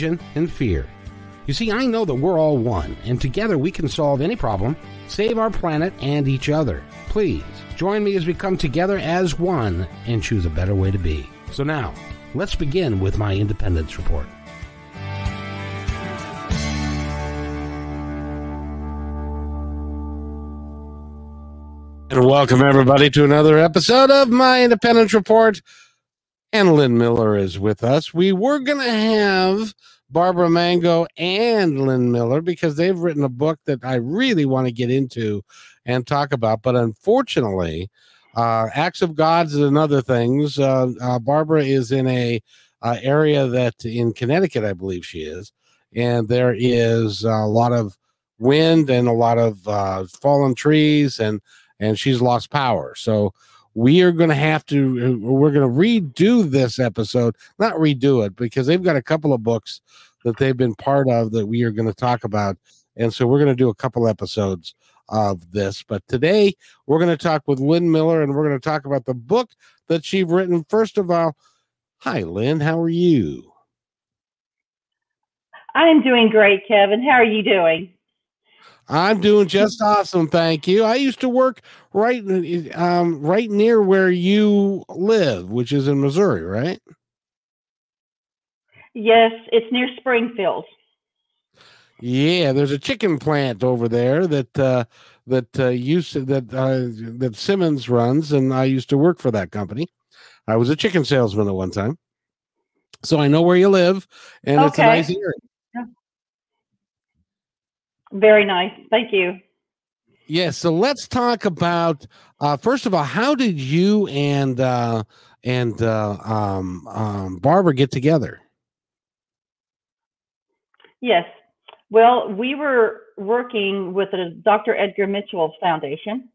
and fear. You see, I know that we're all one, and together we can solve any problem, save our planet and each other. Please join me as we come together as one and choose a better way to be. So now, let's begin with my independence report. And welcome everybody to another episode of my independence report and Lynn Miller is with us. We were going to have Barbara Mango and Lynn Miller because they've written a book that I really want to get into and talk about. But unfortunately, uh, Acts of Gods and other things. Uh, uh, Barbara is in a uh, area that in Connecticut, I believe she is, and there is a lot of wind and a lot of uh, fallen trees, and and she's lost power. So we are going to have to uh, we're going to redo this episode not redo it because they've got a couple of books that they've been part of that we are going to talk about and so we're going to do a couple episodes of this. But today we're going to talk with lynn miller and we're going to talk about the book that she's written. First of all hi lynn how are you? I am doing great kevin. How are you doing I'm doing just awesome, thank you. I used to work right um, right near where you live, which is in Missouri, right? Yes, it's near Springfield. Yeah, there's a chicken plant over there that uh, that uh, used to, that uh, that Simmons runs, and I used to work for that company. I was a chicken salesman at one time, so I know where you live, and okay. it's a nice area. Very nice. Thank you. Yes. Yeah, so let's talk about uh, first of all, how did you and uh, and uh, um, um, Barbara get together? Yes. Well, we were working with the Dr. Edgar Mitchell Foundation,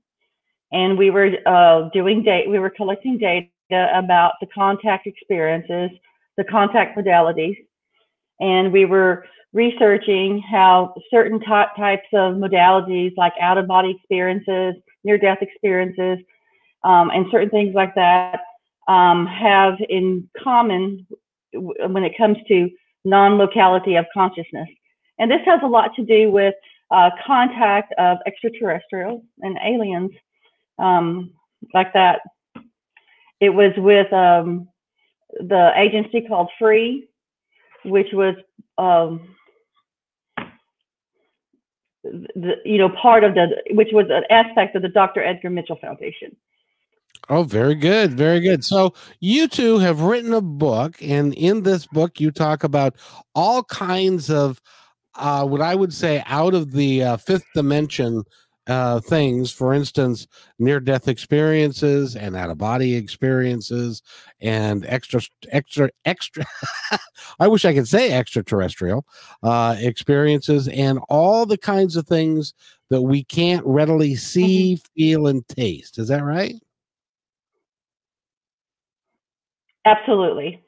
and we were uh, doing data. We were collecting data about the contact experiences, the contact modalities, and we were researching how certain types of modalities like out of body experiences, near death experiences, um, and certain things like that um, have in common when it comes to non locality of consciousness. And this has a lot to do with uh, contact of extraterrestrials and aliens um, like that. It was with um, the agency called Free, which was um, the, you know, part of the, which was an aspect of the Dr. Edgar Mitchell Foundation. Oh, very good. Very good. So, you two have written a book, and in this book, you talk about all kinds of uh, what I would say out of the uh, fifth dimension uh, things, for instance, near death experiences and out of body experiences and extra, extra, extra. I wish I could say extraterrestrial uh, experiences and all the kinds of things that we can't readily see, mm-hmm. feel, and taste. Is that right? Absolutely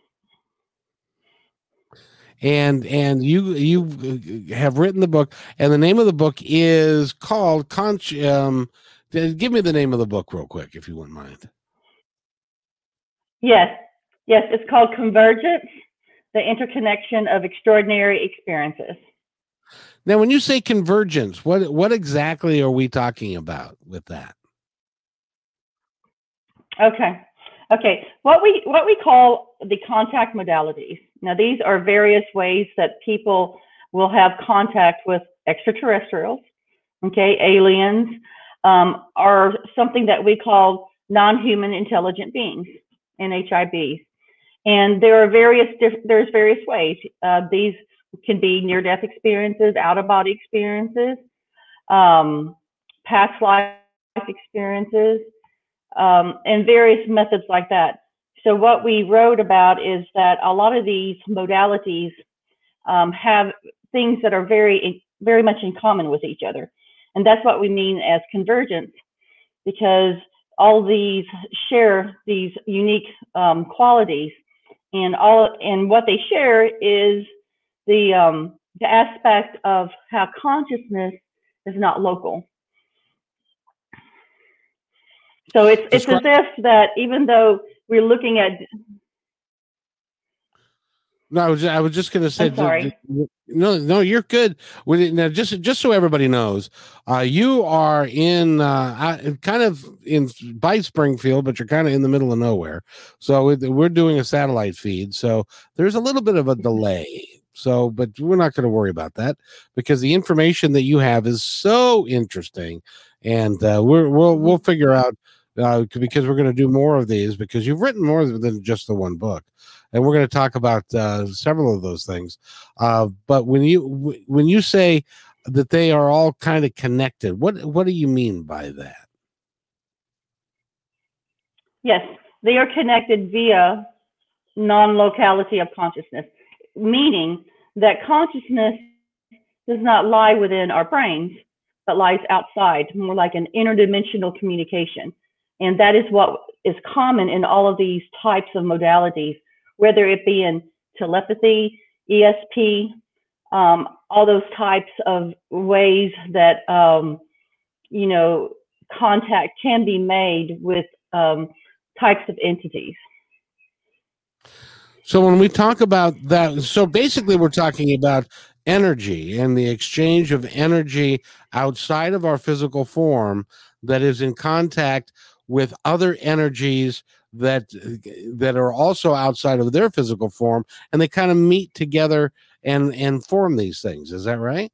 and and you you have written the book and the name of the book is called Conch um give me the name of the book real quick if you wouldn't mind. Yes. Yes it's called convergence the interconnection of extraordinary experiences. Now when you say convergence what what exactly are we talking about with that? Okay. Okay. What we what we call the contact modalities now, these are various ways that people will have contact with extraterrestrials, okay, aliens, um, are something that we call non-human intelligent beings, NHIBs. And there are various there's various ways. Uh, these can be near-death experiences, out-of-body experiences, um, past life experiences, um, and various methods like that. So what we wrote about is that a lot of these modalities um, have things that are very, very much in common with each other. And that's what we mean as convergence, because all these share these unique um, qualities, and all and what they share is the um, the aspect of how consciousness is not local. So it's it's as if that even though we're looking at No, I was I was just going to say. Sorry. No, no, you're good. Now, just just so everybody knows, uh, you are in uh, kind of in by Springfield, but you're kind of in the middle of nowhere. So we're doing a satellite feed, so there's a little bit of a delay. So, but we're not going to worry about that because the information that you have is so interesting, and uh, we're we'll we'll figure out uh, because we're going to do more of these because you've written more than just the one book and we're going to talk about uh, several of those things. Uh, but when you when you say that they are all kind of connected, what what do you mean by that? Yes, they are connected via non-locality of consciousness, meaning that consciousness does not lie within our brains, but lies outside, more like an interdimensional communication. And that is what is common in all of these types of modalities whether it be in telepathy, ESP, um, all those types of ways that um, you know contact can be made with um, types of entities. So when we talk about that, so basically we're talking about energy and the exchange of energy outside of our physical form that is in contact with other energies that that are also outside of their physical form and they kind of meet together and and form these things is that right?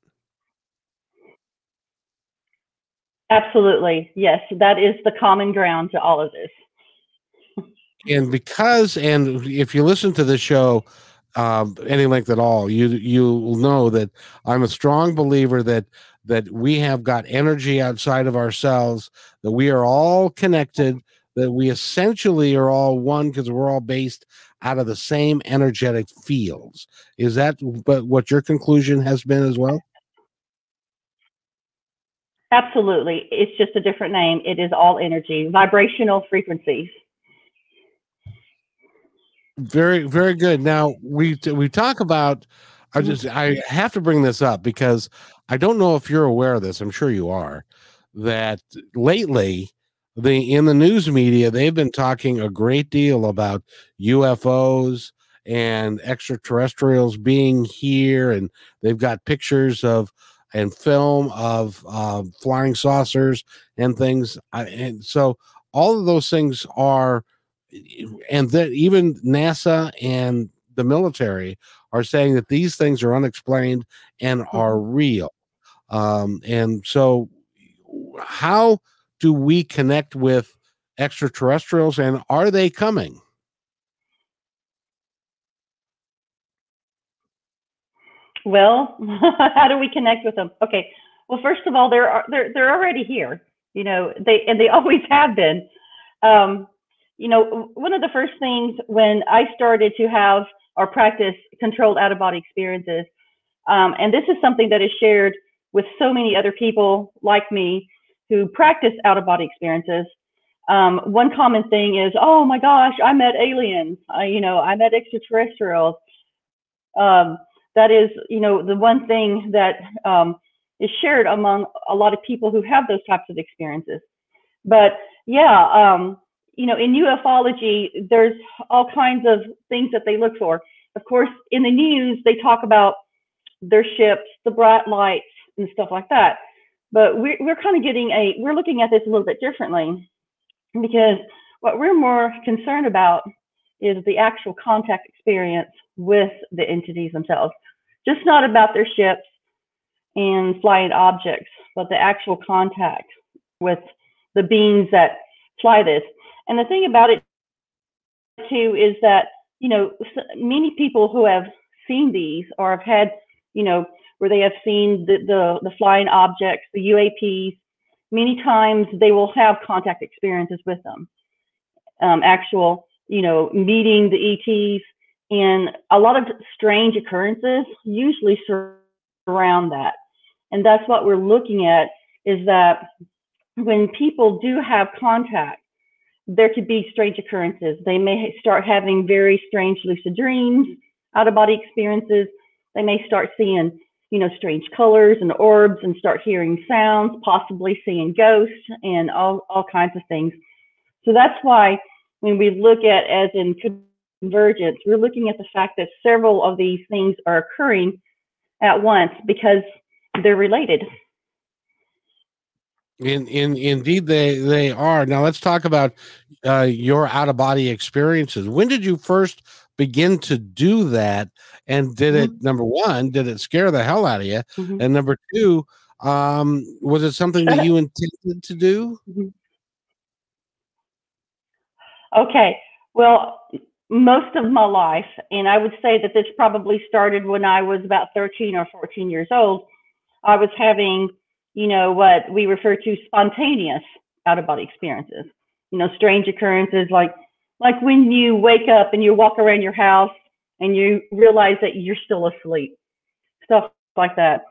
Absolutely yes that is the common ground to all of this. And because and if you listen to the show um, any length at all you you'll know that i'm a strong believer that that we have got energy outside of ourselves that we are all connected that we essentially are all one because we're all based out of the same energetic fields. Is that but what your conclusion has been as well? Absolutely. It's just a different name. It is all energy, vibrational frequencies. Very, very good. Now we we talk about. I just I have to bring this up because I don't know if you're aware of this. I'm sure you are. That lately the in the news media they've been talking a great deal about UFOs and extraterrestrials being here and they've got pictures of and film of uh, flying saucers and things I, and so all of those things are and that even NASA and the military are saying that these things are unexplained and are mm-hmm. real um, and so how do we connect with extraterrestrials and are they coming? Well, how do we connect with them? Okay. Well, first of all, they're they're they're already here. You know, they and they always have been. Um, you know, one of the first things when I started to have or practice controlled out of body experiences, um, and this is something that is shared with so many other people like me who practice out of body experiences, um, one common thing is, oh my gosh, I met aliens. I, you know, I met extraterrestrials. Um, that is, you know, the one thing that um, is shared among a lot of people who have those types of experiences. But yeah, um, you know, in ufology, there's all kinds of things that they look for. Of course, in the news, they talk about their ships, the bright lights, and stuff like that. But we're, we're kind of getting a, we're looking at this a little bit differently because what we're more concerned about is the actual contact experience with the entities themselves. Just not about their ships and flying objects, but the actual contact with the beings that fly this. And the thing about it too is that, you know, many people who have seen these or have had, you know, where they have seen the, the, the flying objects, the UAPs. Many times they will have contact experiences with them, um, actual, you know, meeting the ETs, and a lot of strange occurrences usually surround that. And that's what we're looking at is that when people do have contact, there could be strange occurrences. They may start having very strange lucid dreams, out of body experiences. They may start seeing you know, strange colors and orbs and start hearing sounds, possibly seeing ghosts and all, all kinds of things. So that's why when we look at as in convergence. We're looking at the fact that several of these things are occurring at once because they're related. In, in indeed they they are. Now let's talk about uh, your out of body experiences. When did you first begin to do that? And did mm-hmm. it number one, did it scare the hell out of you? Mm-hmm. And number two, um, was it something that you intended to do? Mm-hmm. Okay. Well, most of my life, and I would say that this probably started when I was about 13 or 14 years old. I was having, you know, what we refer to spontaneous out of body experiences. You know, strange occurrences like like when you wake up and you walk around your house and you realize that you're still asleep. Stuff like that.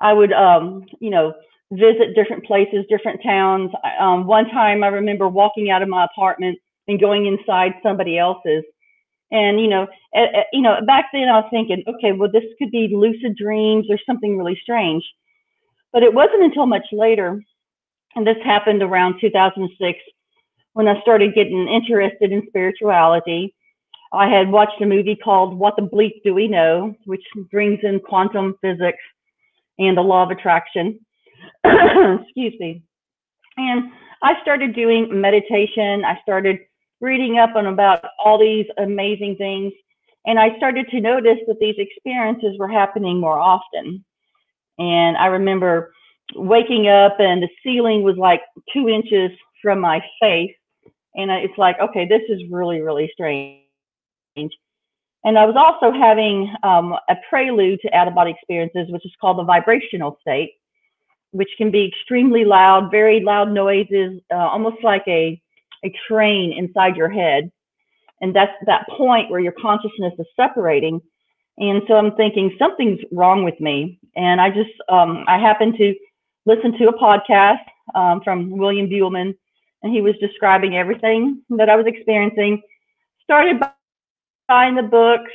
I would, um, you know, visit different places, different towns. Um, one time I remember walking out of my apartment and going inside somebody else's. And you know, at you know, back then I was thinking, okay, well, this could be lucid dreams or something really strange. But it wasn't until much later, and this happened around 2006, when I started getting interested in spirituality. I had watched a movie called What the Bleep Do We Know, which brings in quantum physics and the law of attraction. Excuse me. And I started doing meditation. I started reading up on about all these amazing things. And I started to notice that these experiences were happening more often. And I remember waking up and the ceiling was like two inches from my face. And it's like, okay, this is really, really strange. And I was also having um, a prelude to out of body experiences, which is called the vibrational state, which can be extremely loud, very loud noises, uh, almost like a a train inside your head. And that's that point where your consciousness is separating. And so I'm thinking something's wrong with me. And I just, um, I happened to listen to a podcast um, from William Buhlman, and he was describing everything that I was experiencing. Started buying the books,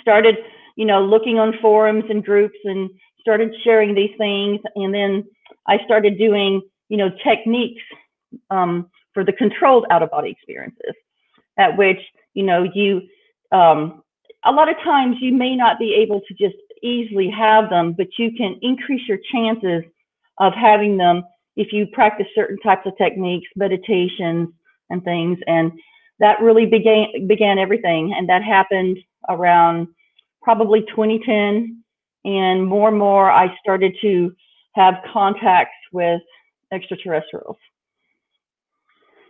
started, you know, looking on forums and groups and started sharing these things. And then I started doing, you know, techniques um, for the controlled out of body experiences, at which, you know, you, um, a lot of times you may not be able to just easily have them, but you can increase your chances of having them if you practice certain types of techniques, meditations, and things. And that really began began everything, and that happened around probably 2010. And more and more, I started to have contacts with extraterrestrials.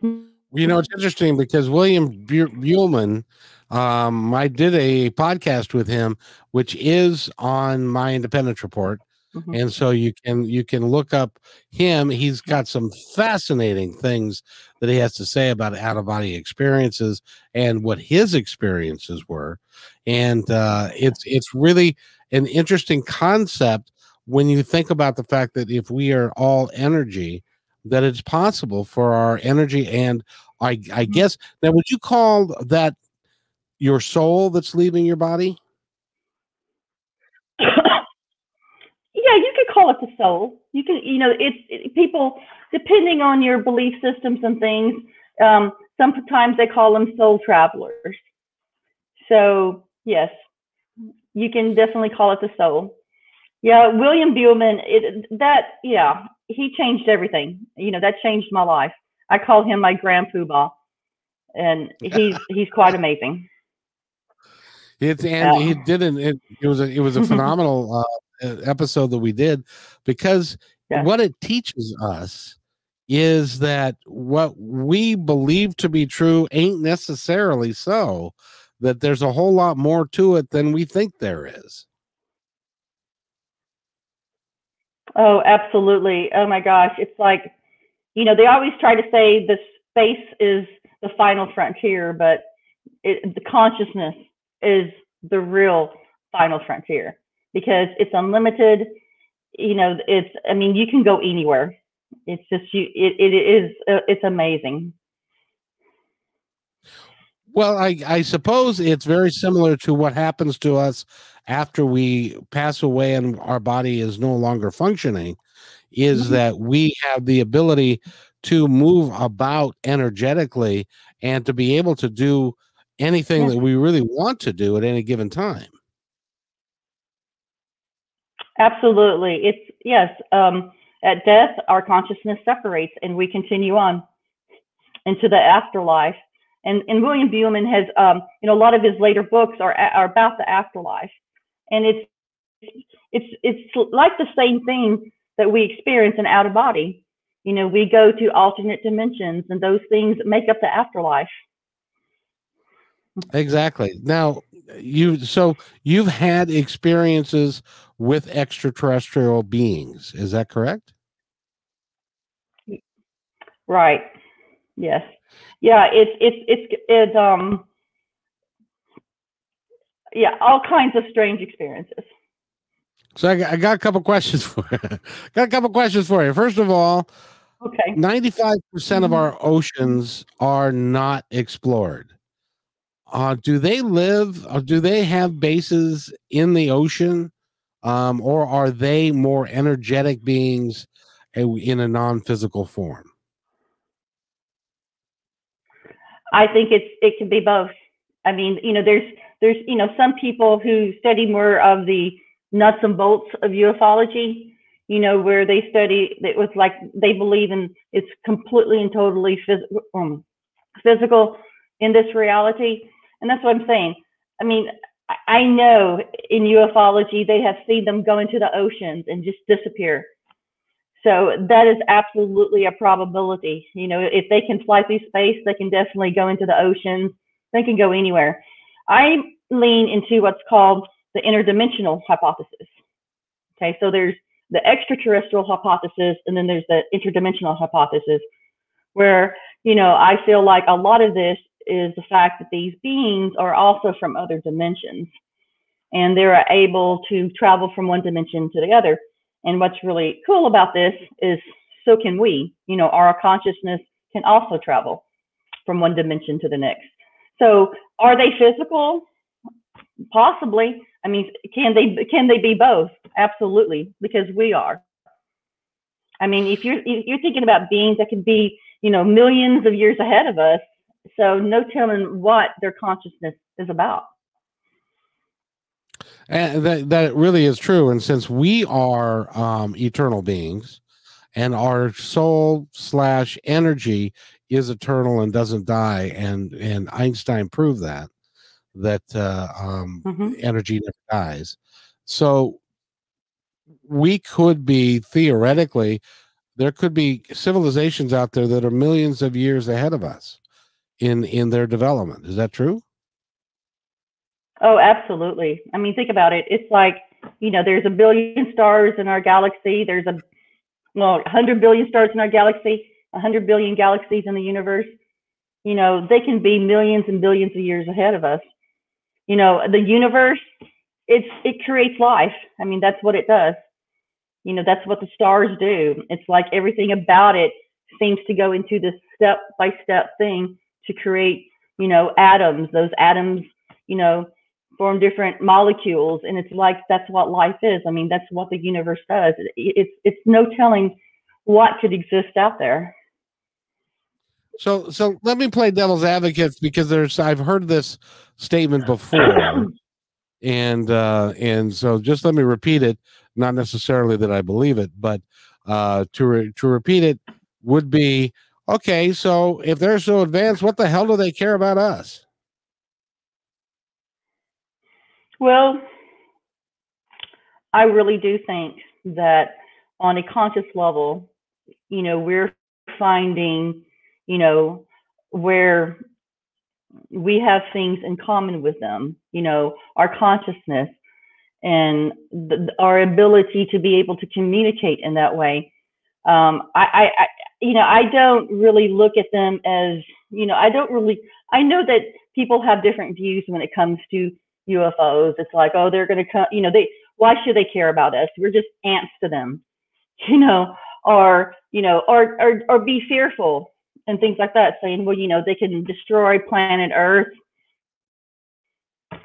Hmm. You know, it's interesting because William Buhlman, um, I did a podcast with him, which is on my Independence Report. Mm-hmm. And so you can you can look up him. He's got some fascinating things that he has to say about out of body experiences and what his experiences were. And uh, it's it's really an interesting concept when you think about the fact that if we are all energy, that it's possible for our energy and I, I mm-hmm. guess now would you call that your soul that's leaving your body? yeah, you could call it the soul. You can, you know, it's it, people depending on your belief systems and things. Um, sometimes they call them soul travelers. So yes, you can definitely call it the soul. Yeah, William Buhlman, it, that yeah, he changed everything. You know, that changed my life. I call him my grand poobah, and he's he's quite amazing. It's and he did not it, it was a it was a phenomenal uh, episode that we did because yeah. what it teaches us is that what we believe to be true ain't necessarily so that there's a whole lot more to it than we think there is Oh, absolutely. Oh my gosh. It's like, you know, they always try to say the space is the final frontier, but it, the consciousness is the real final frontier because it's unlimited. You know, it's, I mean, you can go anywhere. It's just, you, it, it is, uh, it's amazing. Well, I, I suppose it's very similar to what happens to us after we pass away and our body is no longer functioning is mm-hmm. that we have the ability to move about energetically and to be able to do anything Yeah. that we really want to do at any given time. Absolutely. It's yes. Um, at death, our consciousness separates, and we continue on into the afterlife. And and William Buhlman has, um, you know, a lot of his later books are are about the afterlife, and it's it's it's like the same thing that we experience in out of body. You know, we go to alternate dimensions, and those things make up the afterlife. Exactly. Now, you so you've had experiences with extraterrestrial beings. Is that correct? Right. Yes. Yeah. It's it's it's it's um. Yeah, all kinds of strange experiences. So I got, I got a couple questions for you. got a couple questions for you. First of all, Okay. 95% of Mhm. our oceans are not explored. Uh, do they live or do they have bases in the ocean? Um, or are they more energetic beings uh, in a non physical form? I think it's it can be both. I mean, you know, there's there's you know some people who study more of the nuts and bolts of ufology. You know, where they study it was like they believe in it's completely and totally phys- um, physical in this reality, and that's what I'm saying. I mean, I- know in ufology they have seen them go into the oceans and just disappear. So that is absolutely a probability. You know, if they can fly through space, they can definitely go into the oceans. They can go anywhere. I lean into what's called the interdimensional hypothesis. Okay, so there's the extraterrestrial hypothesis, and then there's the interdimensional hypothesis, where you know I feel like a lot of this is the fact that these beings are also from other dimensions, and they're able to travel from one dimension to the other. And what's really cool about this is so can we. You know, our consciousness can also travel from one dimension to the next. So are they physical? Possibly. I mean, can they can they be both? Absolutely, because we are. I mean, if you're if you're thinking about beings that could be, you know, millions of years ahead of us, so no telling what their consciousness is about. And that that really is true. And since we are um, eternal beings, and our soul slash energy is eternal and doesn't die, and and Einstein proved that that uh, um, Mhm. energy never dies. So we could be theoretically there could be civilizations out there that are millions of years ahead of us in in their development. Is that true? Oh, absolutely. I mean, think about it. It's like, you know, there's a billion stars in our galaxy. There's a, well, 100 billion stars in our galaxy, 100 billion galaxies in the universe. You know, they can be millions and billions of years ahead of us. You know, the universe, it's it creates life. I mean, that's what it does. You know, that's what the stars do. It's like everything about it seems to go into this step by step thing to create, you know, atoms. Those atoms, you know, form different molecules and it's like that's what life is i mean that's what the universe does it, it's it's no telling what could exist out there So so let me play devil's advocate because there's I've heard this statement before. and uh and so just let me repeat it, not necessarily that I believe it, but uh to re- to repeat it would be okay, so if they're so advanced, what the hell do they care about us? well i really do think that on a conscious level you know we're finding you know where we have things in common with them you know our consciousness and the, our ability to be able to communicate in that way. Um, I, I, I you know i don't really look at them as you know i don't really i know that people have different views when it comes to ufos it's like oh they're going to come you know they why should they care about us? We're just ants to them you know or you know or or, or be fearful and things like that saying well you know they can destroy planet earth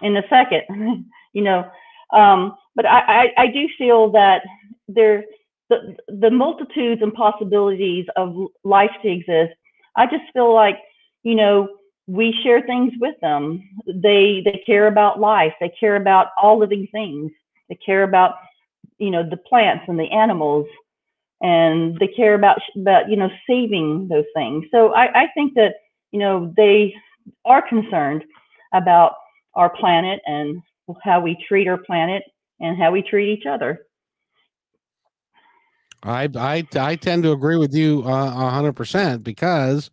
in a second you know um, but I, I i do feel that there the the multitudes and possibilities of life to exist i just feel like you know we share things with them. They they care about life. They care about all living things. They care about you know the plants and the animals, and they care about about you know saving those things. So I, I think that you know they are concerned about our planet and how we treat our planet and how we treat each other. I I I tend to agree with you uh, hundred percent because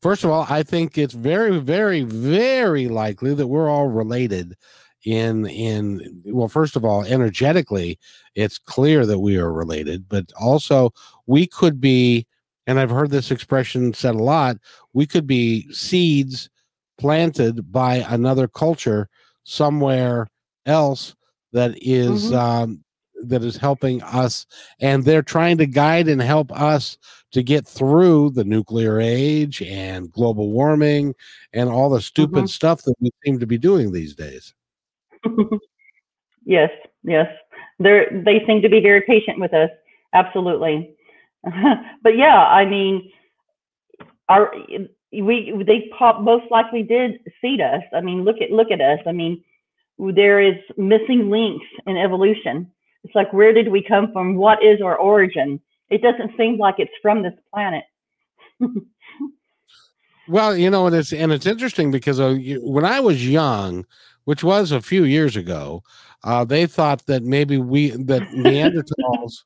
first of all, I think it's very, very, very likely that we're all related in in well first of all energetically it's clear that we are related but also we could be and i've heard this expression said a lot we could be seeds planted by another culture somewhere else that is, mm-hmm. um, that is helping us and they're trying to guide and help us to get through the nuclear age and global warming and all the stupid mm-hmm. stuff that we seem to be doing these days yes yes. They're they seem to be very patient with us. Absolutely. But yeah i mean our we they most likely did seed us. I mean look at look at us. I mean there is missing links in evolution. It's like where did we come from? What is our origin? It doesn't seem like it's from this planet. Well you know and it's and it's interesting because uh, you, when i was young which was a few years ago uh, they thought that maybe we that neanderthals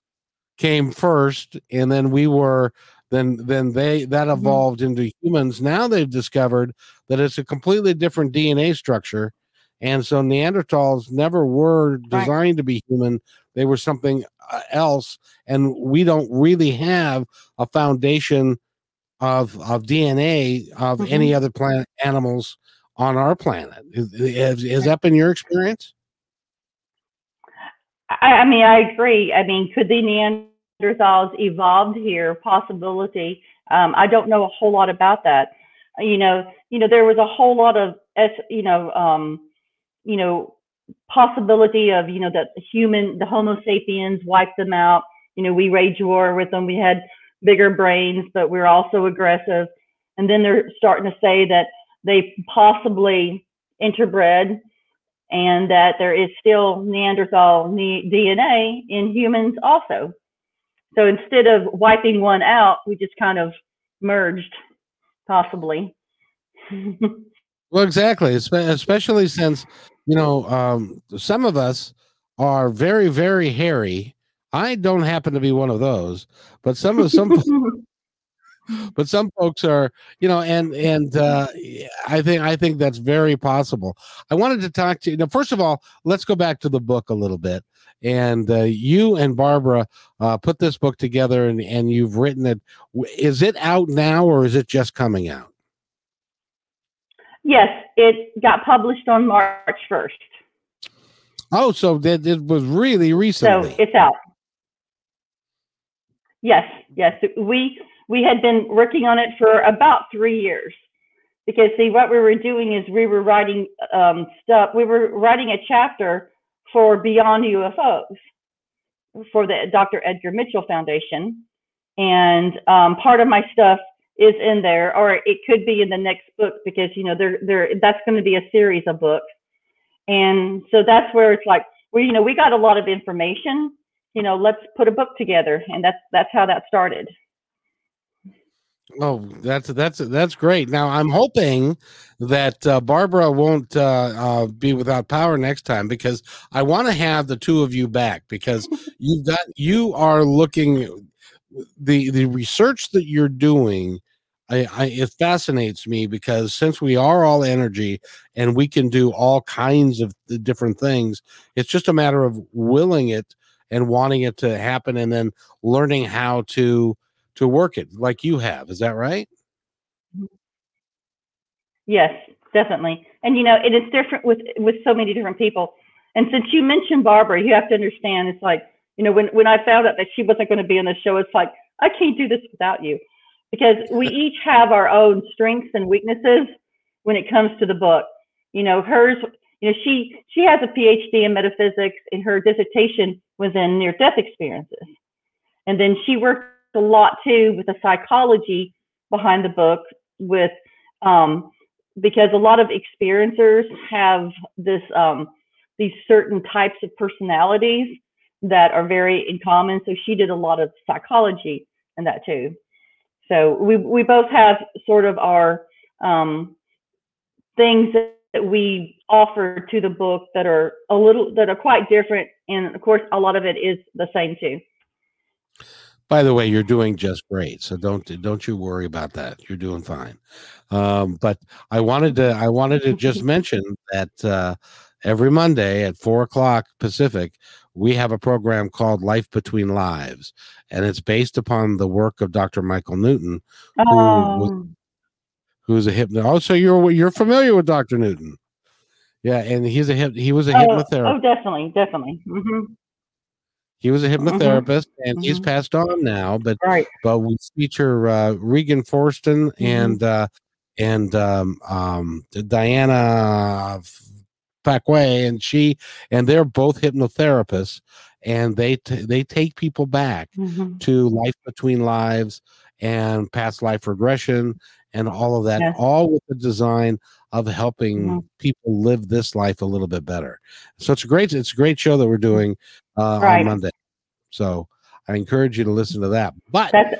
came first and then we were then then they that mm-hmm. evolved mm-hmm. into humans now they've discovered that it's a completely different dna structure and so neanderthals never were designed right. to be human they were something uh, else and we don't really have a foundation of of dna of mm-hmm. any other plant animals on our planet is, is that been your experience I, I mean i agree i mean could the neanderthals Neanderthals evolved here possibility. Um, I don't know a whole lot about that. You know, you know, there was a whole lot of, you know, um, you know, possibility of, you know, that human, the Homo sapiens wiped them out. You know, we waged war with them. We had bigger brains, but we we're also aggressive. And then they're starting to say that they possibly interbred and that there is still Neanderthal DNA in humans also. So instead of wiping one out, we just kind of merged, possibly. well, exactly. Especially since, you know, um, some of us are very, very hairy. I don't happen to be one of those, but some of some but some folks are you know and and uh i think i think that's very possible. I wanted to talk to you now first of all let's go back to the book a little bit. And uh, you and barbara uh put this book together and and you've written it. Is it out now or is it just coming out? Yes it got published on march 1st oh so that it was really recently. so it's out. Yes yes we we had been working on it for about three years. Because see what we were doing is we were writing um, stuff we were writing a chapter for beyond ufos for the dr edgar mitchell foundation. And um, part of my stuff is in there or it could be in the next book because you know there there that's going to be a series of books. And so that's where it's like we you know we got a lot of information. You know let's put a book together. And that's that's how that started Oh, that's that's that's great. Now I'm hoping that uh, Barbara won't uh, uh, be without power next time because I want to have the two of you back because you've got you are looking the the research that you're doing. I, I, it fascinates me because since we are all energy and we can do all kinds of different things, it's just a matter of willing it and wanting it to happen, and then learning how to to work it like you have. Is that right? Mm-hmm. Yes, definitely. And you know, it is different with with so many different people. And since you mentioned Barbara, you have to understand it's like, you know, when when I found out that she wasn't going to be on the show, it's like, I can't do this without you. Because we each have our own strengths and weaknesses when it comes to the book. You know, hers, you know, she she has a PhD in metaphysics and her dissertation was in near death experiences. And then she worked a lot too with the psychology behind the book with um, because a lot of experiencers have this um, these certain types of personalities that are very in common. So she did a lot of psychology and that too. So we we both have sort of our um, things that we offer to the book that are a little that are quite different, and of course a lot of it is the same too. By the way, you're doing just great, so don't don't you worry about that. You're doing fine. Um, but I wanted to I wanted to just mention that uh, every Monday at four o'clock Pacific, we have a program called Life Between Lives, and it's based upon the work of Dr. Michael Newton, who was, Oh, who's a hypno. Oh, so you're you're familiar with Dr. Newton? Yeah, and he's a hyp- he was a oh, hypnotherapist. oh, definitely, definitely. hmm He was a hypnotherapist, and he's mhm. passed on now. But Right. but we feature uh, Regan Forston Mm-hmm. and uh, and um, um, Diana Pacquet, and she and they're both hypnotherapists, and they t- they take people back hmm to life between lives and past life regression and all of that, all with the design of helping Mhm. people live this life a little bit better. So it's a great it's a great show that we're doing uh, Right. on Monday. So I encourage you to listen to that. But That's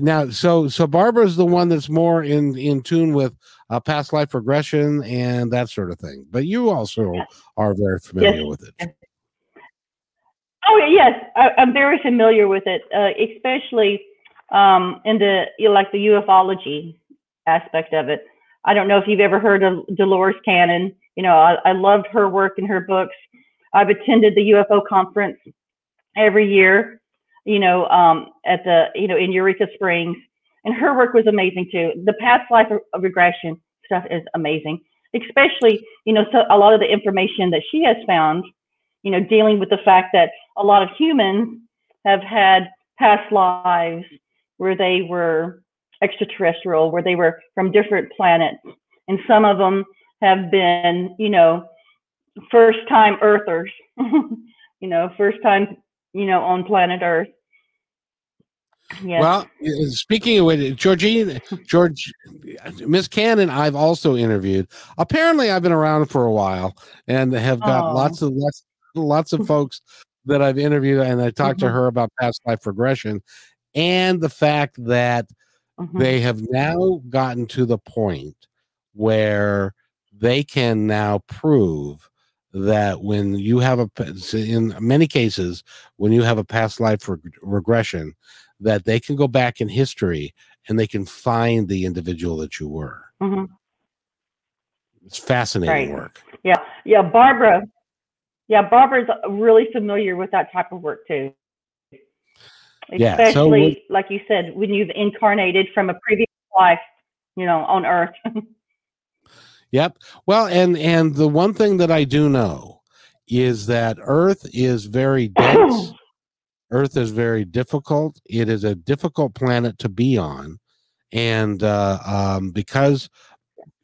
now, so so Barbara's the one that's more in in tune with uh, past life regression and that sort of thing. But you also Yes. are very familiar Yes. with it. Oh yes, I, I'm very familiar with it, uh, especially um, in the you know, like the ufology aspect of it. I don't know if you've ever heard of Dolores Cannon. You know, I, I loved her work and her books. I've attended the UFO conference every year. You know, um, at the you know in Eureka Springs, and her work was amazing too. The past life regression stuff is amazing, especially you know so a lot of the information that she has found you know, dealing with the fact that a lot of humans have had past lives where they were extraterrestrial, where they were from different planets. And some of them have been, you know, first time earthers, you know, first time, you know, on planet Earth. Yes. Well, uh, speaking of which, Georgine, George, Miss Cannon, I've also interviewed. Apparently, I've been around for a while and have got Oh. lots of lots, lots of folks that I've interviewed, and I talked to Mhm. her about past life regression and the fact that Mhm. they have now gotten to the point where they can now prove that when you have a in many cases when you have a past life reg- regression that they can go back in history and they can find the individual that you were Mhm. it's fascinating Right. work Yeah, yeah, Barbara. Yeah, Barbara's really familiar with that type of work too. Yeah, so Especially, like you said, when you've incarnated from a previous life, you know, on Earth. Yep. Well, and and the one thing that I do know is that Earth is very dense. Earth is very difficult. It is a difficult planet to be on, and uh, um, because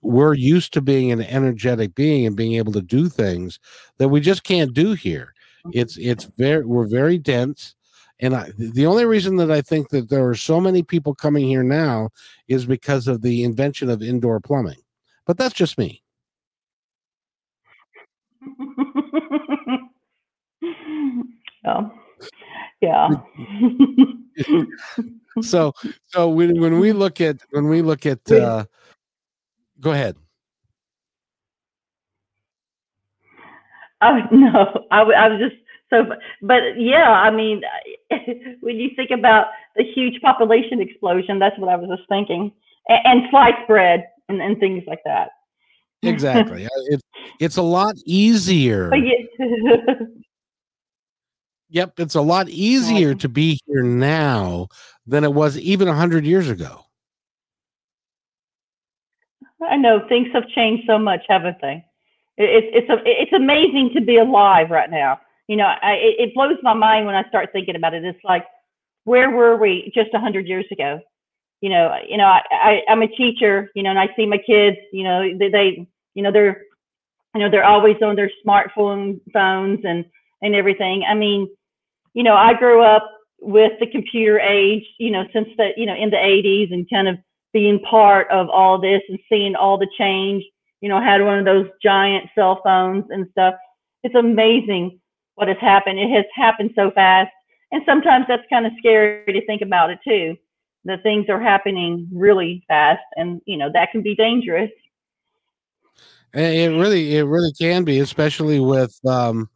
we're used to being an energetic being and being able to do things that we just can't do here. It's it's very we're very dense. And I, the only reason that I think that there are so many people coming here now is because of the invention of indoor plumbing. But that's just me. oh, yeah. so so when when we look at when we look at uh go ahead Oh no, I, w- I was just so, but yeah, I mean, when you think about the huge population explosion, that's what I was just thinking, and, and sliced bread and, and things like that. exactly it's it's a lot easier yeah. yep it's a lot easier to be here now than it was even a hundred years ago I know things have changed so much, haven't they? It, it's it's a, it's amazing to be alive right now. You know, I, it, it blows my mind when I start thinking about it. It's like, where were we just a hundred years ago? You know, you know, I, I I'm a teacher. You know, and I see my kids. You know, they, they you know they're you know they're always on their smartphone phones and and everything. I mean, you know, I grew up with the computer age. You know, since the you know in the 80s and kind of being part of all this and seeing all the change. You know, had one of those giant cell phones and stuff. It's amazing what has happened. It has happened so fast. And sometimes that's kind of scary to think about it too. The things are happening really fast and you know that can be dangerous. It really, it really can be, especially with um,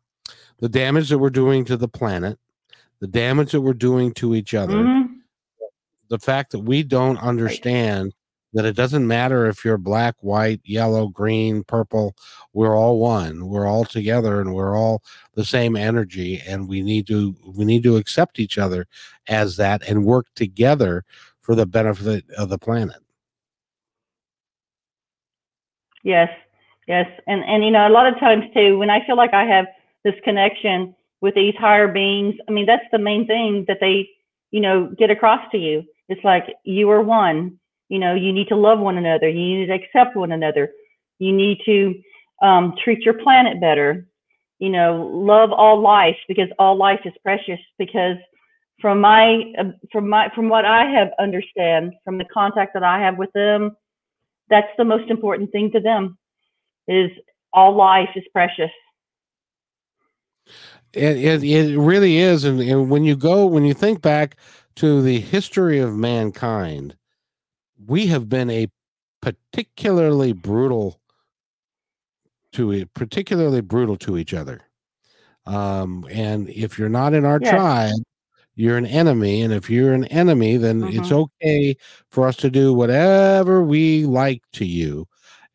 the damage that we're doing to the planet, the damage that we're doing to each other, mm-hmm. the fact that we don't understand. That it doesn't matter if you're black, white, yellow, green, purple, we're all one. We're all together and we're all the same energy and we need to we need to accept each other as that and work together for the benefit of the planet. Yes, Yes, and and you know a lot of times too, when I feel like I have this connection with these higher beings, I mean that's the main thing that they you know get across to you. It's like you are one. You know, you need to love one another. You need to accept one another. You need to um, treat your planet better. You know, love all life because all life is precious. Because from my uh, from my from what I have understand from the contact that I have with them, that's the most important thing to them is all life is precious. It, it, it really is. And, and when you go, when you think back to the history of mankind, we have been a particularly brutal to it, particularly brutal to each other. Um, and if you're not in our yes. tribe, you're an enemy. And if you're an enemy, then mm-hmm. it's okay for us to do whatever we like to you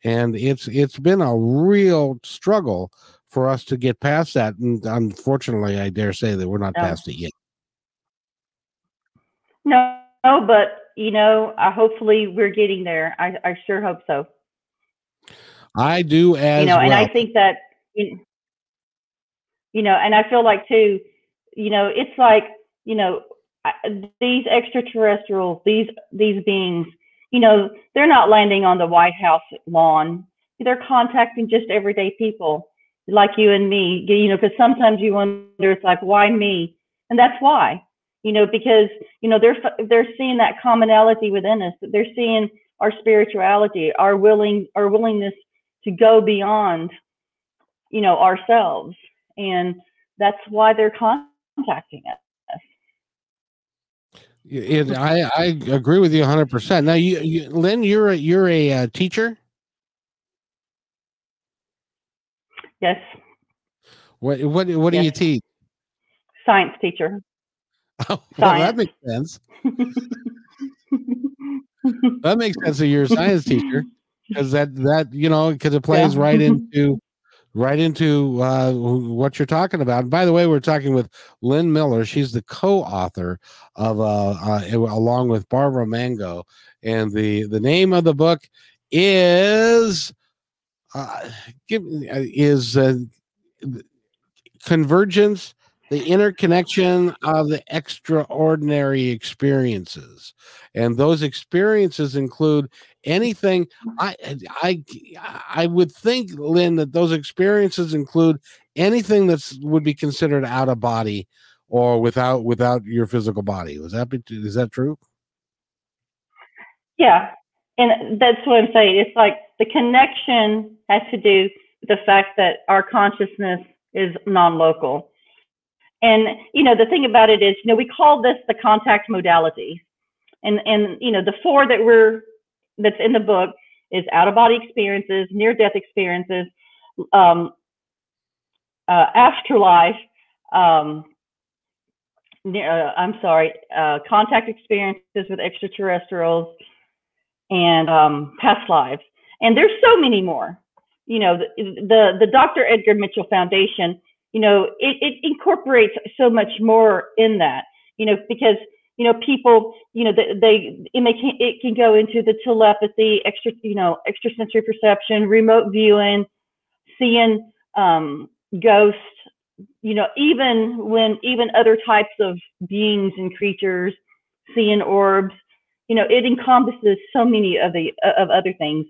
and it's it's been a real struggle for us to get past that and unfortunately i dare say that we're not no. past it yet no, but you know uh, hopefully we're getting there I, I sure hope so i do as you know well. and i think that you know and i feel like too you know it's like you know these extraterrestrials these these beings you know, they're not landing on the White House lawn. They're contacting just everyday people like you and me, you know, because sometimes you wonder, it's like, why me? And that's why, you know, because, you know, they're, they're seeing that commonality within us. They're seeing our spirituality, our willing, our willingness to go beyond, you know, ourselves. And that's why they're contacting us. It, I I agree with you 100. percent Now, you, you, Lynn, you're a, you're a uh, teacher. Yes. What what what yes. do you teach? Science teacher. Oh, well, that makes sense. that makes sense that you're a science teacher because that that you know because it plays yeah. right into right into uh, what you're talking about. And by the way, we're talking with Lynn Miller. She's the co-author of, uh, uh, along with Barbara Mango, and the the name of the book is uh, give, uh, is uh, Convergence the interconnection of the extraordinary experiences. And those experiences include anything i i i would think lynn that those experiences include anything that would be considered out of body or without without your physical body. Was that is that true? Yeah. And that's what i'm saying. It's like the connection has to do with the fact that our consciousness is non-local and you know, the thing about it is, you know, we call this the contact modality, and and you know, the four that we're that's in the book is out of body experiences, near death experiences, um, uh, afterlife. Um, near, uh, I'm sorry, uh, contact experiences with extraterrestrials, and um, past lives. And there's so many more. You know, the the, the Dr. Edgar Mitchell Foundation you know, it, it incorporates so much more in that, you know, because, you know, people, you know, they, they it, may, it can go into the telepathy, extra, you know, extrasensory perception, remote viewing, seeing um, ghosts, you know, even when, even other types of beings and creatures, seeing orbs, you know, it encompasses so many of the, of other things.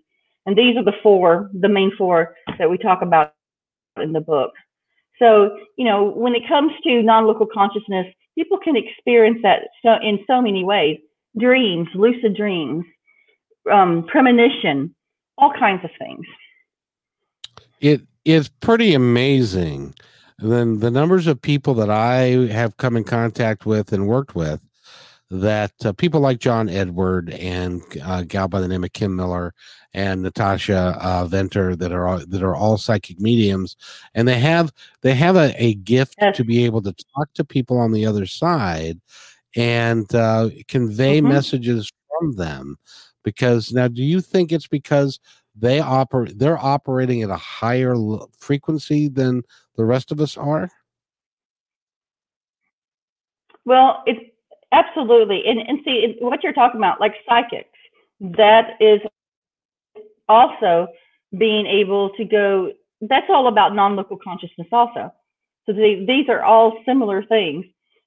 And these are the four, the main four that we talk about in the book. So, you know, when it comes to non-local consciousness, people can experience that so in so many ways. Dreams, lucid dreams, um, premonition, all kinds of things. It is pretty amazing. Then the numbers of people that I have come in contact with and worked with that uh, people like John Edward and uh, a gal by the name of Kim Miller and Natasha uh, Venter that are all, that are all psychic mediums, and they have they have a, a gift Yes. to be able to talk to people on the other side and uh, convey Mhm. messages from them. Because now, do you think it's because they operate they're operating at a higher l- frequency than the rest of us are? Well, it's absolutely, and and see what you're talking about, like psychics, that is also being able to go. That's all about non-local consciousness, also. So these are all similar things.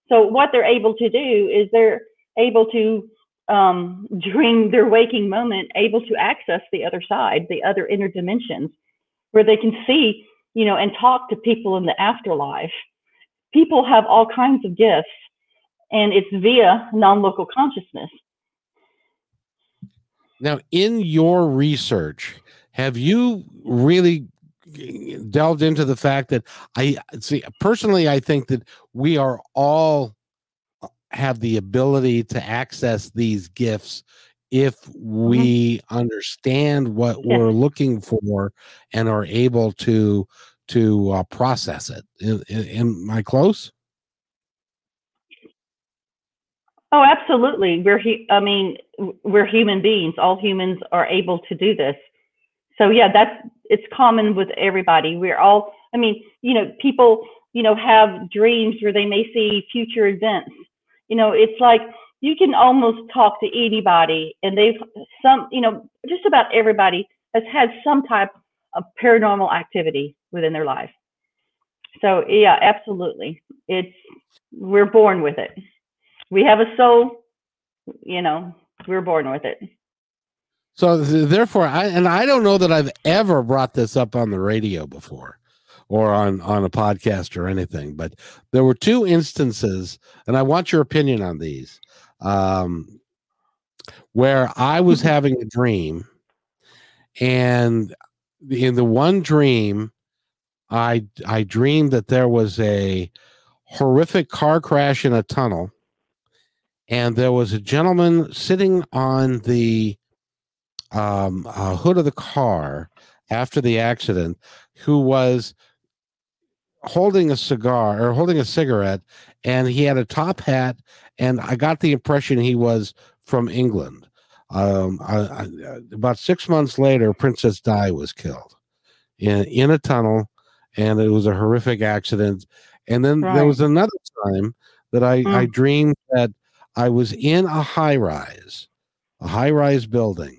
So what they're able to do is they're able to um, during their waking moment, able to access the other side, the other inner dimensions, where they can see, you know, and talk to people in the afterlife. People have all kinds of gifts and it's via non-local consciousness. Now, in your research, have you really delved into the fact that I see personally? I think that we are all have the ability to access these gifts if we understand what Yeah. we're looking for and are able to to uh, process it. Am- Am I close? Oh, absolutely. We're, hu- I mean, we're human beings. All humans are able to do this. So yeah, that's it's common with everybody. We're all. I mean, you know, people, you know, have dreams where they may see future events. You know, it's like you can almost talk to anybody, and they've some, you know, just about everybody has had some type of paranormal activity within their life. So yeah, absolutely. It's we're born with it. We have a soul, you know, we're born with it. So therefore, I and I don't know that I've ever brought this up on the radio before, or on on a podcast or anything. But there were two instances, and I want your opinion on these, um, where I was Mhm. having a dream, and in the one dream, I I dreamed that there was a horrific car crash in a tunnel, and there was a gentleman sitting on the um, uh, hood of the car after the accident who was holding a cigar or holding a cigarette and he had a top hat and i got the impression he was from england. Um, I, I, about six months later princess di was killed in, in a tunnel and it was a horrific accident. And then there was another time that I, I Mm. dreamed that i was in a high rise a high rise building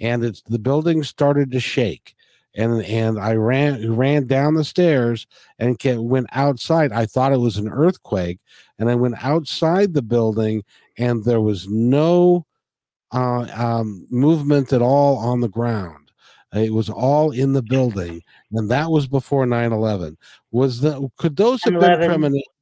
and it's the building started to shake and and I ran ran down the stairs and went outside. I thought it was an earthquake, and I went outside the building, and there was no uh, um, movement at all on the ground. It was all in the building, and that was before 9-11. Was that could those have been 9/11. premonitions?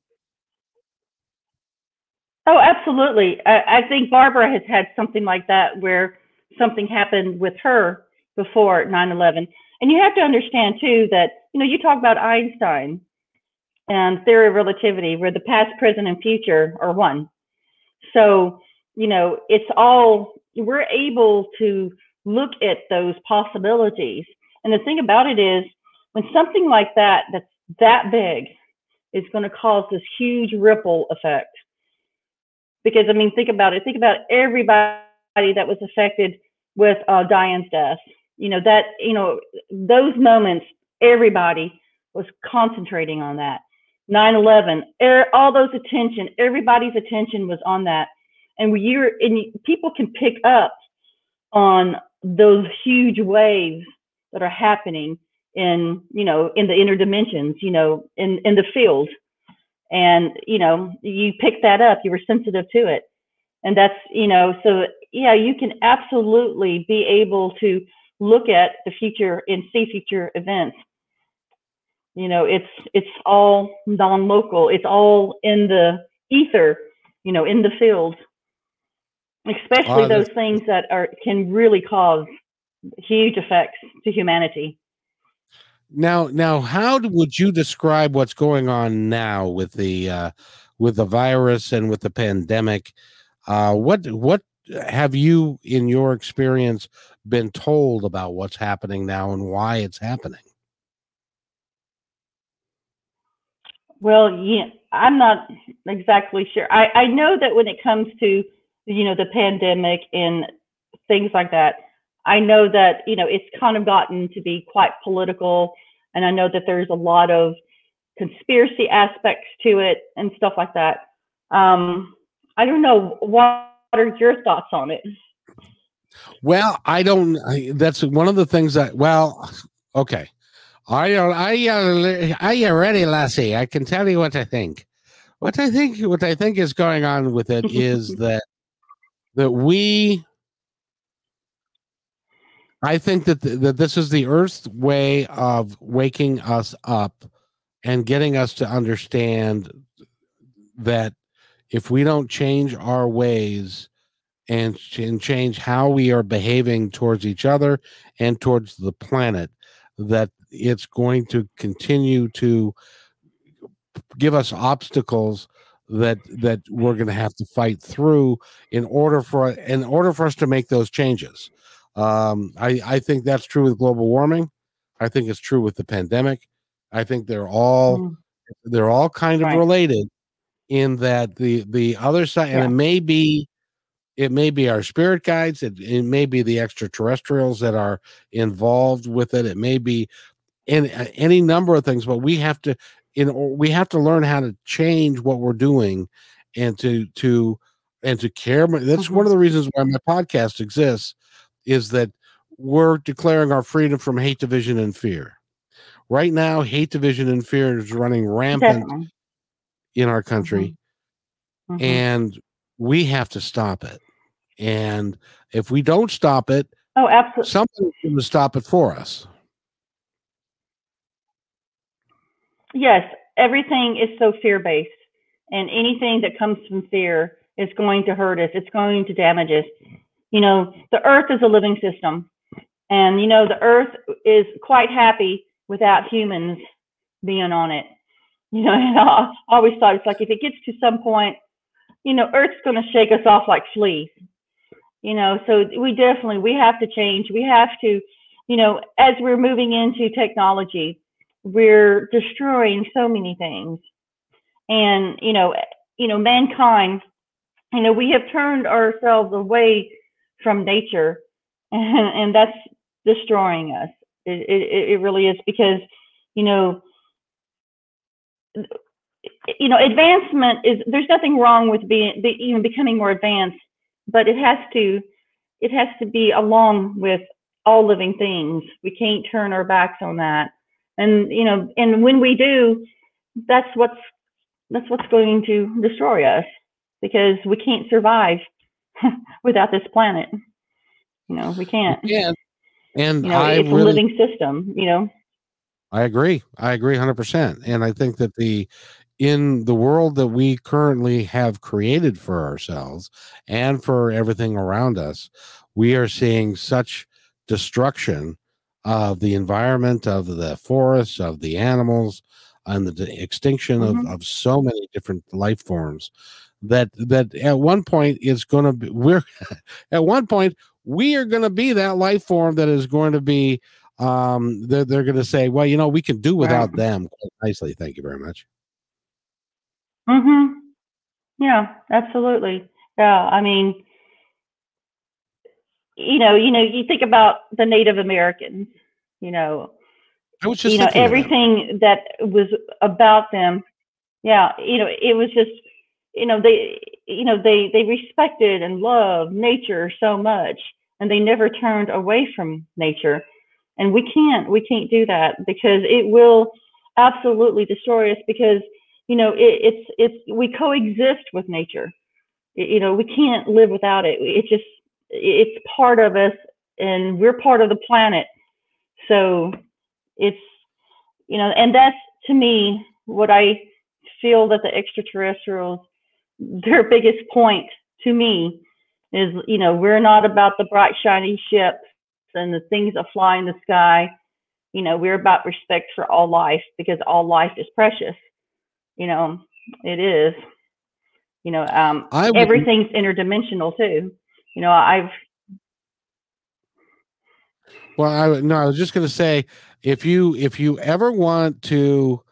Oh, absolutely. I, I think Barbara has had something like that where something happened with her before 9/11. And you have to understand too that you know you talk about Einstein and theory of relativity, where the past, present, and future are one. So you know it's all we're able to look at those possibilities. And the thing about it is, when something like that that's that big is going to cause this huge ripple effect because I mean, think about it. Think about everybody that was affected with uh, Diane's death. You know that. You know those moments. Everybody was concentrating on that. 9/11. Er, all those attention. Everybody's attention was on that. And we, you're, and you- people can pick up on those huge waves that are happening in, you know, in the inner dimensions. You know, in in the field and you know you pick that up you were sensitive to it. And that's you know so yeah you can absolutely be able to look at the future and see future events. You know it's it's all non-local. It's all in the ether you know in the field. Especially Ah, those things that are can really cause huge effects to humanity. Now, now, how would you describe what's going on now with the uh, with the virus and with the pandemic? Uh, what what have you, in your experience, been told about what's happening now and why it's happening? Well, yeah, I'm not exactly sure. I, I know that when it comes to, you know, the pandemic and things like that, I know that, you know, it's kind of gotten to be quite political. And I know that there's a lot of conspiracy aspects to it and stuff like that. Um, I don't know. What are your thoughts on it? Well, I don't. I, that's one of the things that. Well, okay. I I uh, I already, Lassie. I can tell you what I think. What I think, what I think is going on with it is that that we. I think that th- that this is the Earth's way of waking us up and getting us to understand that if we don't change our ways and, ch- and change how we are behaving towards each other and towards the planet, that it's going to continue to give us obstacles that that we're going to have to fight through in order for in order for us to make those changes. Um, I I think that's true with global warming. I think it's true with the pandemic. I think they're all Mhm. they're all kind of Right. related in that the the other side and Yeah. it may be it may be our spirit guides it, it may be the extraterrestrials that are involved with it it may be in any number of things but we have to in we have to learn how to change what we're doing and to to and to care that's one Mhm. of the reasons why my podcast exists is that we're declaring our freedom from hate division and fear right now hate division and fear is running rampant Definitely. in our country Mhm. and we have to stop it and if we don't stop it oh, absolutely. something's going to stop it for us Yes, everything is so fear based, and anything that comes from fear is going to hurt us. It's going to damage us. You know, the earth is a living system, and you know, the earth is quite happy without humans being on it. You know, and I always thought it's like if it gets to some point, you know, Earth's going to shake us off like fleas. You know, so we definitely we have to change. We have to, you know, as we're moving into technology, we're destroying so many things and you know you know mankind you know we have turned ourselves away from nature and, and that's destroying us. It, it, it really is because you know you know advancement is there's nothing wrong with being be, even becoming more advanced but it has to it has to be along with all living things. We can't turn our backs on that. And you know and when we do that's what's that's what's going to destroy us because we can't survive without this planet. You know we can't. Yeah and you know i it's a living system you know? I agree. I agree 100% and i think that the in the world that we currently have created for ourselves and for everything around us we are seeing such destruction of the environment of the forests of the animals and the extinction Mhm. of, of so many different life forms that that at one point it's going to be we're at one point we are going to be that life form that is going to be um they're, they're going to say well you know we can do without Right. them quite nicely. Thank you very much. Mhm yeah absolutely. Yeah i mean you know you know you think about the native americans you know. I was just you know of that. everything that was about them yeah you know it was just you know they you know they they respected and loved nature so much and they never turned away from nature. And we can't we can't do that because it will absolutely destroy us because you know it, it's it's we coexist with nature. You know we can't live without it. It just it's part of us and we're part of the planet. So it's you know and that's to me what i feel that the extraterrestrials their biggest point to me is you know we're not about the bright shiny ships and the things that fly in the sky. You know we're about respect for all life because all life is precious. You know it is. You know um would- everything's interdimensional too. You know i've Well, I would- no, I was just going to say if you if you ever want to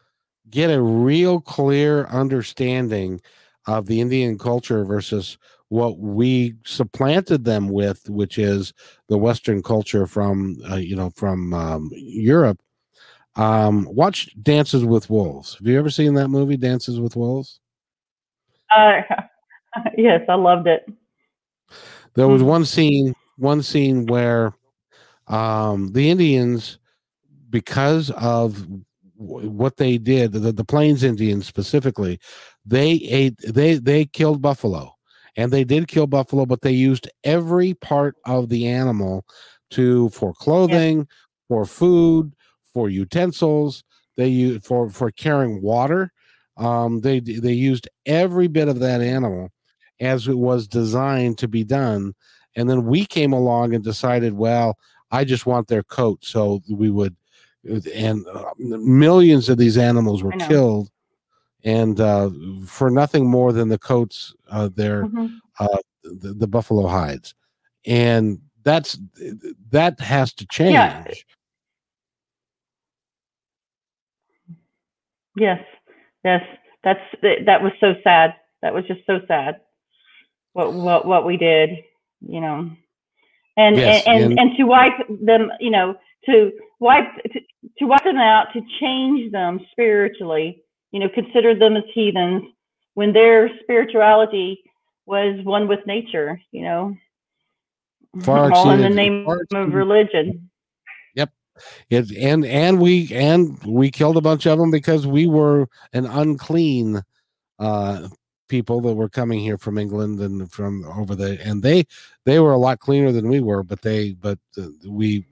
get a real clear understanding of the Indian culture versus what we supplanted them with, which is the Western culture from uh, you know from um, Europe. Um, watch Dances with Wolves. Have you ever seen that movie, Dances with Wolves? uh, yes i loved it There was Mhm. one scene, one scene where um, the Indians, because of what they did, the, the Plains Indians specifically, they ate, they they killed buffalo, and they did kill buffalo, but they used every part of the animal to for clothing, for food, for utensils. They used for for carrying water. Um, they they used every bit of that animal as it was designed to be done. And then we came along and decided, well, I just want their coat. So we would, and uh, millions of these animals were killed. And uh, for nothing more than the coats, uh, their Mhm. the, the buffalo hides, and that's that has to change. Yeah. Yes, yes, that's that was so sad. That was just so sad. What what what we did, you know, and Yes, and, and- and and to wipe them, you know, to wipe to, to wipe them out, to change them spiritually, you know, consider them as heathens when their spirituality was one with nature, you know, Far all in the name of religion. It, and and we and we killed a bunch of them because we were an unclean uh people that were coming here from England and from over there and they they were a lot cleaner than we were but they but uh, we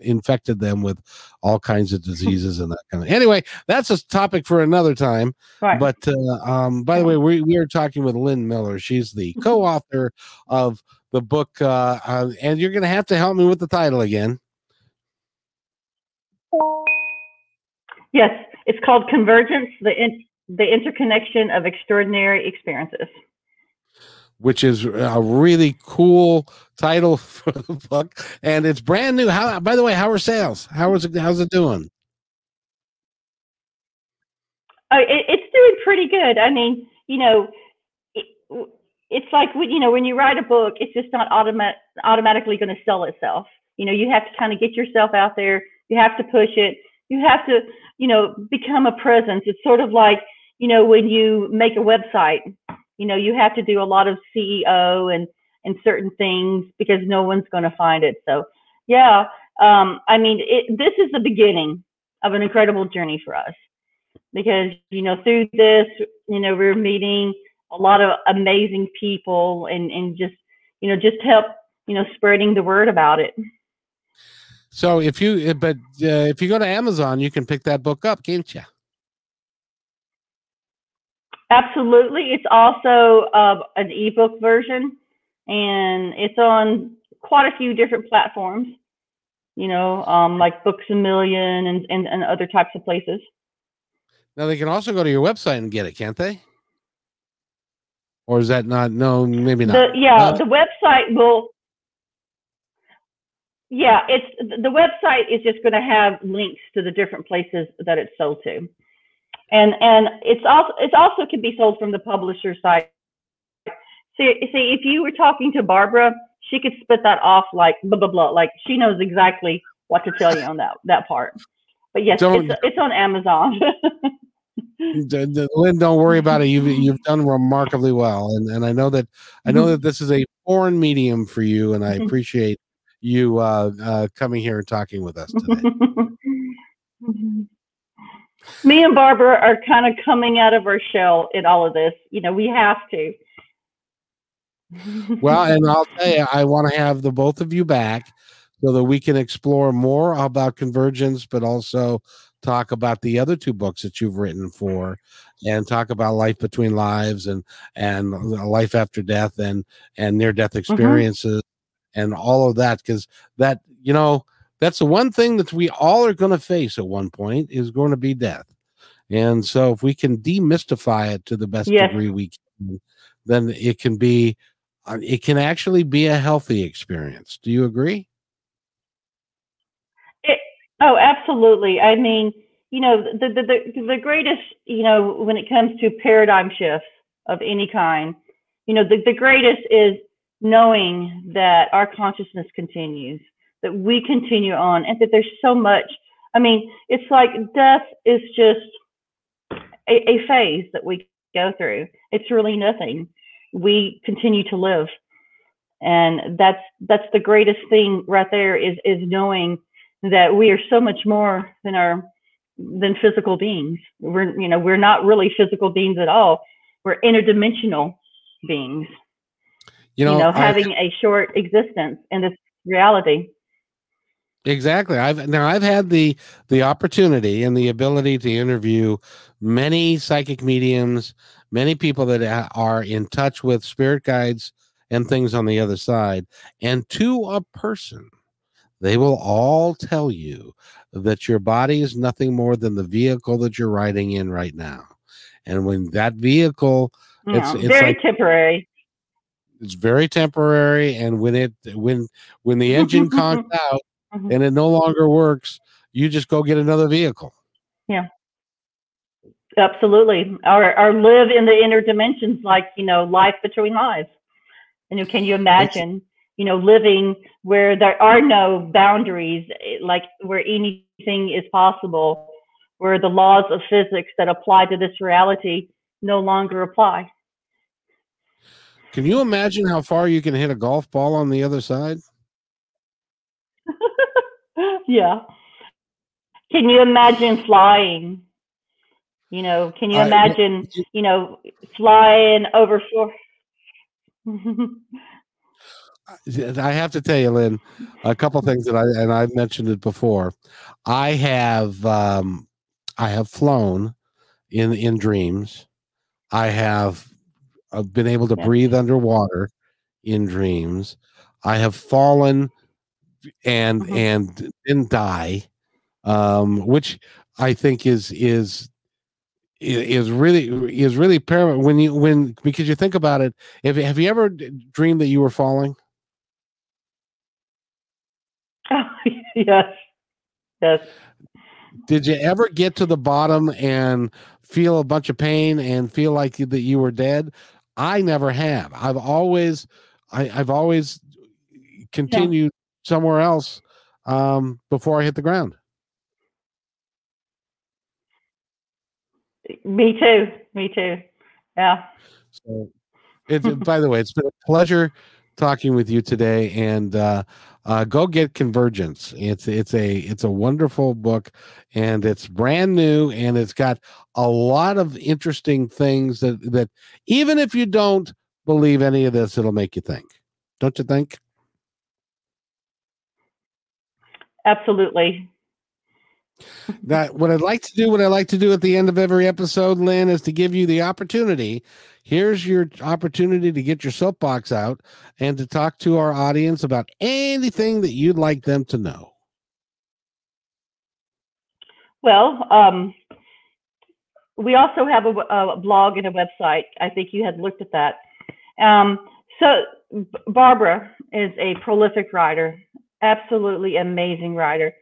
infected them with all kinds of diseases and that kind of anyway that's a topic for another time Right. but uh, um by the way we, we are talking with lynn miller she's the co-author of the book uh, uh and you're gonna have to help me with the title again Yes, it's called Convergence, the in, the interconnection of extraordinary experiences. Which is a really cool title for the book, and it's brand new. How, by the way, how are sales? How is it? How's it doing? Oh, it, it's doing pretty good. I mean, you know, it, it's like when you know when you write a book, it's just not automatic automatically going to sell itself. You know, you have to kind of get yourself out there. You have to push it. You have to, you know, become a presence. It's sort of like, you know, when you make a website, you know, you have to do a lot of SEO and and certain things because no one's going to find it. So, yeah, um, I mean, it, this is the beginning of an incredible journey for us because you know through this, you know, we're meeting a lot of amazing people and and just you know just help you know spreading the word about it. So if you, but uh, if you go to Amazon, you can pick that book up, can't you? Absolutely. It's also uh, an ebook version, and it's on quite a few different platforms. You know, um, like Books a Million and, and and other types of places. Now they can also go to your website and get it, can't they? Or is that not? No, maybe not. The, yeah, Uh, the website will. Yeah, it's the website is just going to have links to the different places that it's sold to, and and it's also it's also can be sold from the publisher side. See, see, if you were talking to Barbara, she could spit that off like blah blah blah, like she knows exactly what to tell you on that that part. But yes, Don't- it's it's on Amazon. Lynn, don't worry about it. You've you've done remarkably well, and and I know that I know that this is a foreign medium for you, and I Mhm. appreciate you uh, uh, coming here and talking with us today. Me and Barbara are kind of coming out of our shell in all of this. You know, we have to. well, and I'll say I want to have the both of you back so that we can explore more about convergence, but also talk about the other two books that you've written for and talk about life between lives and and life after death and and near death Mm-hmm. experiences and all of that because that you know that's the one thing that we all are going to face at one point is going to be death and so if we can demystify it to the best Yes. degree we can then it can be uh, it can actually be a healthy experience do you agree Oh, absolutely. I mean, you know, the, the the the greatest, you know, when it comes to paradigm shifts of any kind, you know, the, the greatest is knowing that our consciousness continues, that we continue on, and that there's so much. I mean, it's like death is just a, a phase that we go through. It's really nothing. We continue to live, and that's that's the greatest thing right there is is knowing that we are so much more than our than physical beings. We're you know we're not really physical beings at all. We're interdimensional beings. you You know, know, having a short existence in this reality. Exactly. I've now I've had the the opportunity and the ability to interview many psychic mediums, many people that are in touch with spirit guides and things on the other side, and to a person, they will all tell you that your body is nothing more than the vehicle that you're riding in right now. And when that vehicle You It's- mm, it's very like- temporary. it's very temporary and when it when when the engine conks out Mhm. and it no longer works you just go get another vehicle Yeah. Absolutely. Or or live in the inner dimensions like, you know, life between lives. And you- can you imagine, you know, living where there are no boundaries, eh, like where anything is possible, where the laws of physics that apply to this reality no longer apply. can you imagine how far you can hit a golf ball on the other side yeah. Can you imagine flying? You know, can you I- imagine, you know, flying over shore? i have to tell you lynn a couple things that i and i've mentioned it before i have um i have flown in in dreams i have I've been able to breathe underwater in dreams i have fallen and Mhm. and didn't die um which i think is is is really is really paramount when you when because you think about it if have you ever dreamed that you were falling Oh, yes. Yes. did you ever get to the bottom and feel a bunch of pain and feel like you- that you were dead i never have i've always I, i've always continued somewhere else um before i hit the ground Me too. Me too. Yeah. So, it, by the way, it's been a pleasure talking with you today, and uh, uh, go get Convergence. It's it's a it's a wonderful book, and it's brand new, and it's got a lot of interesting things that that even if you don't believe any of this, it'll make you think. Don't you think? Absolutely. That what I'd like to do, what I like to do at the end of every episode, Lynn, is to give you the opportunity. Here's your opportunity to get your soapbox out and to talk to our audience about anything that you'd like them to know. Well, um, we also have a, a blog and a website. I think you had looked at that. Um, so Barbara is a prolific writer, absolutely amazing writer.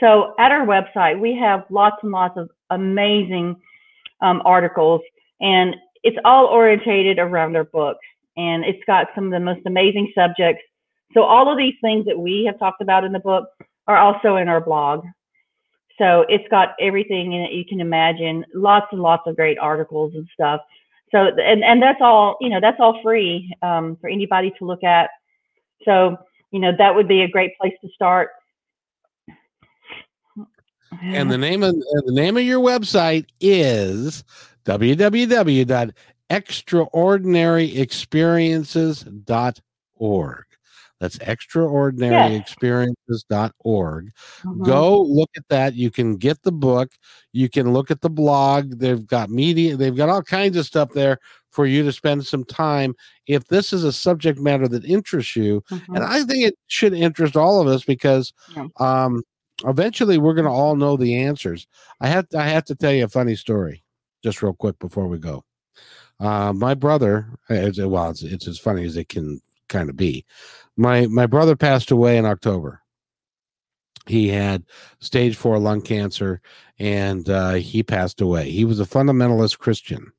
So at our website, we have lots and lots of amazing um, articles, and it's all orientated around our books. And it's got some of the most amazing subjects. So all of these things that we have talked about in the book are also in our blog. So it's got everything in it you can imagine, lots and lots of great articles and stuff. So and and that's all you know that's all free um, for anybody to look at. So you know that would be a great place to start. And the name of the name of your website is www.extraordinaryexperiences.org. That's extraordinaryexperiences.org. Mhm. Go look at that. You can get the book. You can look at the blog. They've got media. They've got all kinds of stuff there for you to spend some time. If this is a subject matter that interests you, Mhm. and I think it should interest all of us because Yeah. um, eventually we're going to all know the answers. I have I have to tell you a funny story, just real quick before we go. Uh, my brother, well, it's, it's as funny as it can kind of be. My my brother passed away in October. He had stage four lung cancer, and uh, he passed away. He was a fundamentalist Christian.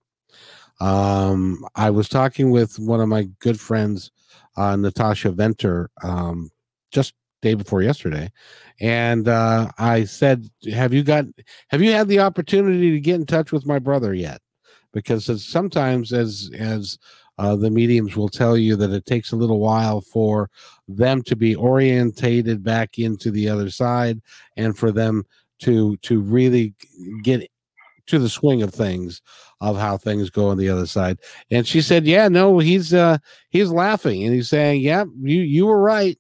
Um, I was talking with one of my good friends, uh, Natasha Venter, um, just day before yesterday, and uh, I said, "Have you got? Have you had the opportunity to get in touch with my brother yet?" Because as sometimes, as as uh, the mediums will tell you that it takes a little while for them to be orientated back into the other side, and for them to to really get to the swing of things of how things go on the other side. And she said, "Yeah, no, he's uh he's laughing and he's saying, "Yeah, you you were right.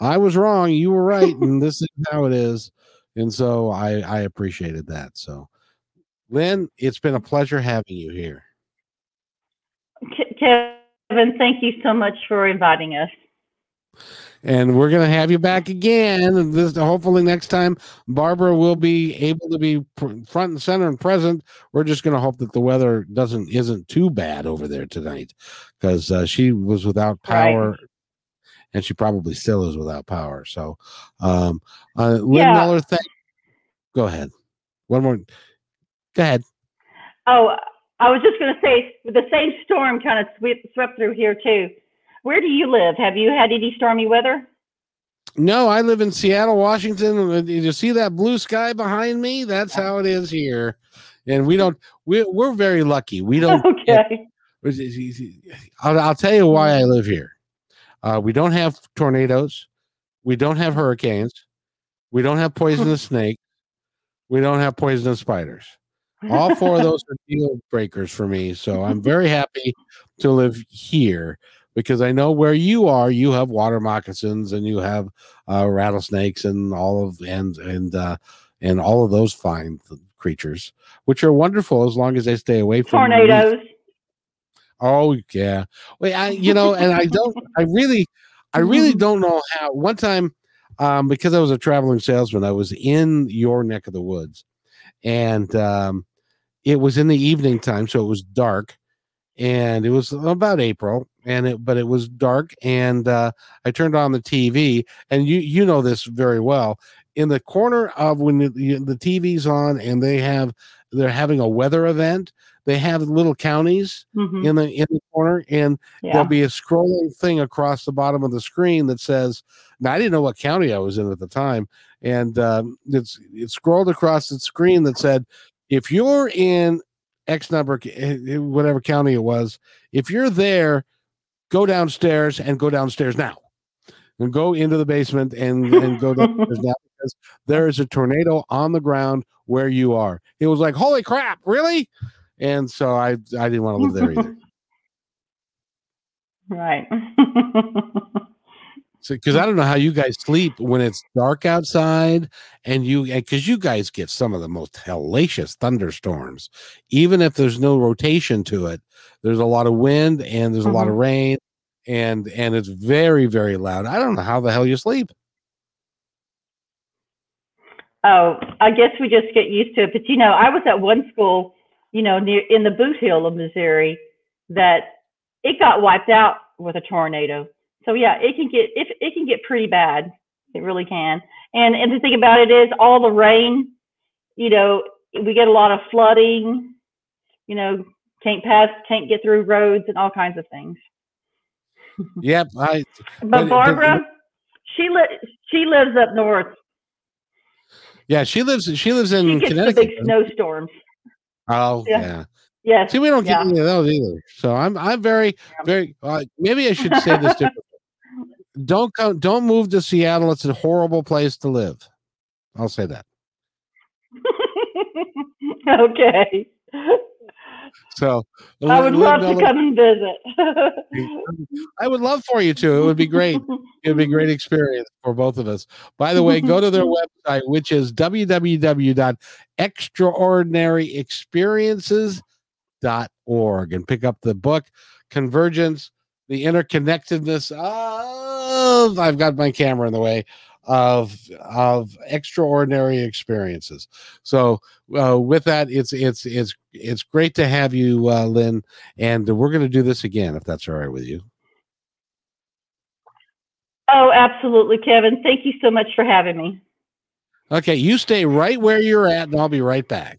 I was wrong. You were right, and this is how it is." And so I I appreciated that. So, Lynn, it's been a pleasure having you here. Kevin, thank you so much for inviting us. And we're going to have you back again. And this, hopefully, next time Barbara will be able to be pr- front and center and present. We're just going to hope that the weather doesn't isn't too bad over there tonight, because uh, she was without Right. power, and she probably still is without power. So, um, uh, Lynn Yeah. Miller, thank. Go ahead. One more. Go ahead. Oh, I was just going to say the same storm kind of swept, swept through here too. Where do you live? Have you had any stormy weather? No, I live in Seattle, Washington. Did you see that blue sky behind me? That's how it is here, and we don't. We we're very lucky. We don't. Okay. I'll, I'll tell you why I live here. Uh, we don't have tornadoes. We don't have hurricanes. We don't have poisonous snakes. We don't have poisonous spiders. All four of those are deal breakers for me. So I'm very happy to live here because I know where you are. You have water moccasins and you have uh, rattlesnakes and all of and and uh, and all of those fine th- creatures, which are wonderful as long as they stay away from. Tornadoes. Oh yeah. Wait, I you know, and I don't I really I really don't know how one time um because I was a traveling salesman, I was in your neck of the woods. And um it was in the evening time, so it was dark. And it was about April, and it but it was dark, and uh I turned on the TV, and you you know this very well. In the corner of when the, the TV's on and they have they're having a weather event, they have little counties Mhm. in the in the corner and Yeah. there'll be a scrolling thing across the bottom of the screen that says now i didn't know what county i was in at the time and um, it's it scrolled across the screen that said if you're in x number eh, whatever county it was if you're there go downstairs and go downstairs now. And go into the basement and and go downstairs now because there is a tornado on the ground where you are. It was like holy crap really? And so i i didn't want to live there either. Right. because I don't know how you guys sleep when it's dark outside, and you because you guys get some of the most hellacious thunderstorms, even if there's no rotation to it. There's a lot of wind and there's a lot mm-hmm. of rain, and and it's very very loud. I don't know how the hell you sleep. oh, I guess we just get used to it. But you know, I was at one school, you know, near in the Bootheel of Missouri, that it got wiped out with a tornado. So yeah, it can get it, it can get pretty bad. It really can. And and the thing about it is all the rain, you know, we get a lot of flooding, you know, can't pass, can't get through roads and all kinds of things. Yep, I But, But- but- Barbara, she li- she lives up north. yeah. She lives she lives in She gets the Connecticut. big snowstorms. Oh Yeah. yeah. Yes. See, we don't get Yeah. any of those either. So I'm I'm very very. Uh, maybe I should say this differently. Don't come. Don't move to Seattle. It's a horrible place to live. I'll say that. okay. So I would love to come and visit. I would love for you to. It would be great. It'd be a great experience for both of us. By the way, go to their website, which is www.extraordinaryexperiences.org and pick up the book, Convergence, the interconnectedness of, I've got my camera in the way, of of extraordinary experiences. So uh, with that, it's it's it's it's great to have you, uh, Lynn, and we're going to do this again if that's all right with you. Oh, absolutely, Kevin. Thank you so much for having me. Okay, you stay right where you're at, and I'll be right back.